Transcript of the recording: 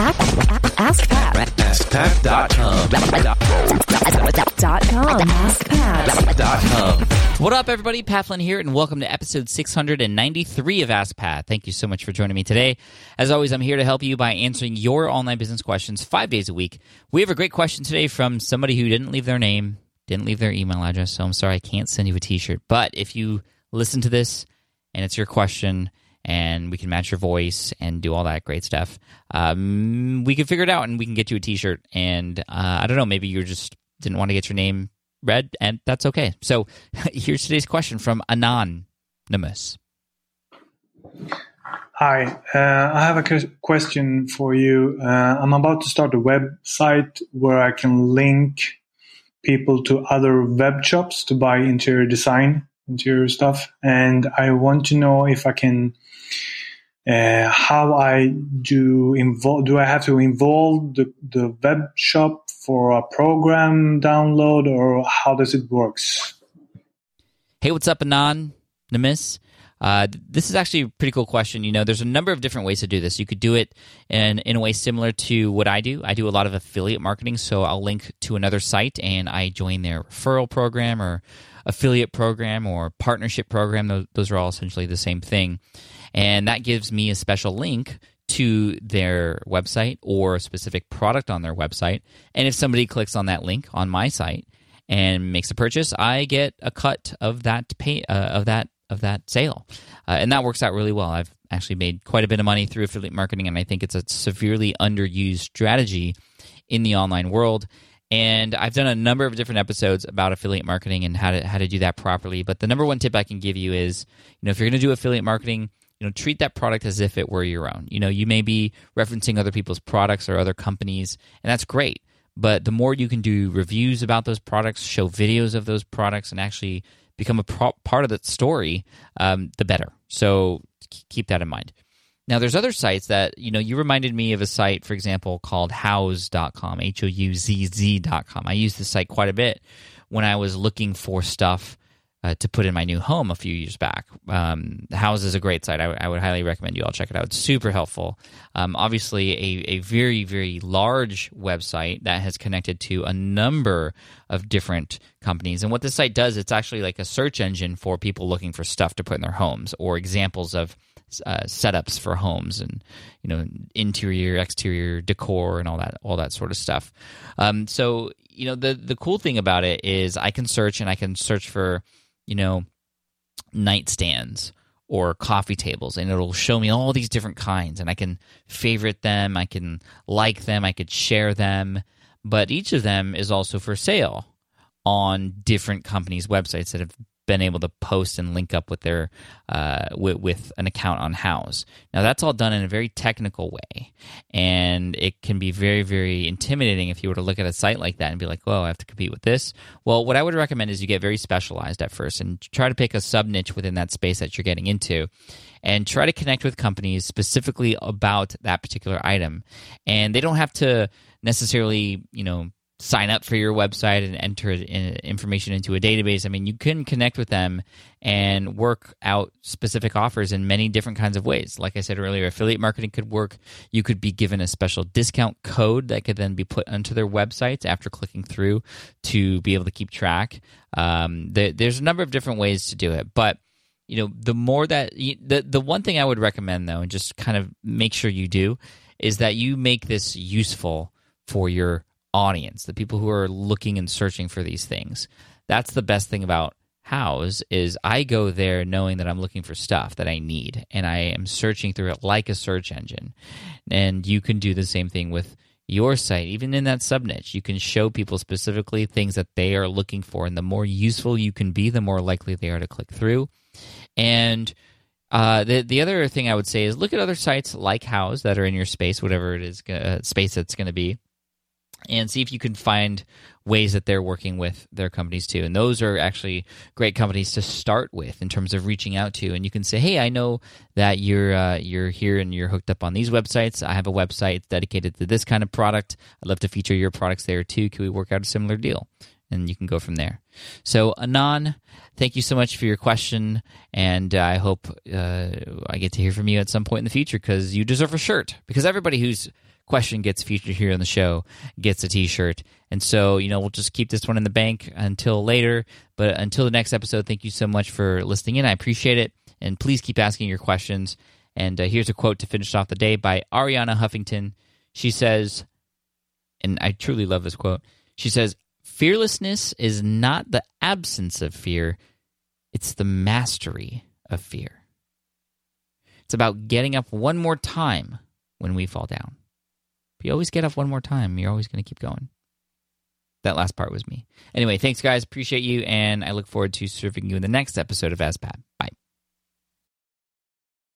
Ask Pat. AskPat.com. Dot com. Ask Pat. Dot com. What up, everybody? Pat Flynn here, and welcome to episode 693 of Ask Pat. Thank you so much for joining me today. As always, I'm here to help you by answering your online business questions five days a week. We have a great question today from somebody who didn't leave their name, didn't leave their email address, so I'm sorry I can't send you a t shirt. But if you listen to this and it's your question, and we can match your voice and do all that great stuff. Um, we can figure it out and we can get you a T-shirt. And uh, I don't know, maybe you just didn't want to get your name read, and that's okay. So here's today's question from Anonymous. Hi, uh, I have a question for you. Uh, I'm about to start a website where I can link people to other web shops to buy interior design, interior stuff, and I want to know if I can, uh, how I do involve. Do I have to involve the the web shop for a program download, or how does it works? Hey, what's up, Anonymous? Uh, this is actually a pretty cool question. You know, there's a number of different ways to do this. You could do it in, in a way similar to what I do. I do a lot of affiliate marketing, so I'll link to another site and I join their referral program or affiliate program or partnership program. Those, those are all essentially the same thing. And that gives me a special link to their website or a specific product on their website. And if somebody clicks on that link on my site and makes a purchase, I get a cut of that pay uh, of that of that sale, uh, and that works out really well. I've actually made quite a bit of money through affiliate marketing, and I think it's a severely underused strategy in the online world. And I've done a number of different episodes about affiliate marketing and how to how to do that properly. But the number one tip I can give you is, you know, if you're going to do affiliate marketing, you know, treat that product as if it were your own. You know, you may be referencing other people's products or other companies, and that's great. But the more you can do reviews about those products, show videos of those products, and actually become a pro- part of that story, um, the better. So keep that in mind. Now, there's other sites that, you know, you reminded me of a site, for example, called houzz.com, H O U Z Z.com. I use this site quite a bit when I was looking for stuff uh, to put in my new home a few years back. Um, Houzz is a great site. I, w- I would highly recommend you all check it out. It's super helpful. Um, obviously, a, a very, very large website that has connected to a number of different companies. And what this site does, it's actually like a search engine for people looking for stuff to put in their homes or examples of uh, setups for homes and you know interior, exterior decor and all that all that sort of stuff. Um, so you know the the cool thing about it is I can search and I can search for you know nightstands or coffee tables and it'll show me all these different kinds and I can favorite them, I can like them, I could share them, but each of them is also for sale on different companies' websites that have been able to post and link up with their uh, with, with an account on Houzz. Now that's all done in a very technical way, and it can be very very intimidating if you were to look at a site like that and be like, "Well, I have to compete with this." Well, what I would recommend is you get very specialized at first and try to pick a sub niche within that space that you're getting into. And try to connect with companies specifically about that particular item. And they don't have to necessarily, you know, sign up for your website and enter information into a database. I mean, you can connect with them and work out specific offers in many different kinds of ways. Like I said earlier, affiliate marketing could work. You could be given a special discount code that could then be put onto their websites after clicking through to be able to keep track. Um, there's a number of different ways to do it, but you know, the more that the the one thing I would recommend though, and just kind of make sure you do, is that you make this useful for your audience, the people who are looking and searching for these things. That's the best thing about Houzz is I go there knowing that I'm looking for stuff that I need and I am searching through it like a search engine. And you can do the same thing with your site, even in that sub niche. You can show people specifically things that they are looking for. And the more useful you can be, the more likely they are to click through. And uh, the the other thing I would say is look at other sites like Houzz that are in your space, whatever it is uh, space that's going to be, and see if you can find ways that they're working with their companies too. And those are actually great companies to start with in terms of reaching out to. And you can say, "Hey, I know that you're uh, you're here and you're hooked up on these websites. I have a website dedicated to this kind of product. I'd love to feature your products there too. Can we work out a similar deal?" And you can go from there. So, Anon, thank you so much for your question, and I hope uh, I get to hear from you at some point in the future because you deserve a shirt. Because everybody who's question gets featured here on the show gets a t-shirt. And so, you know, we'll just keep this one in the bank until later. But until the next episode, thank you so much for listening in. I appreciate it. And please keep asking your questions. And uh, here's a quote to finish off the day by Arianna Huffington. She says, and I truly love this quote. She says, Fearlessness is not the absence of fear, it's the mastery of fear. It's about getting up one more time when we fall down. If you always get up one more time, you're always going to keep going. That last part was me. Anyway, thanks, guys. Appreciate you. And I look forward to serving you in the next episode of Ask Pat. Bye.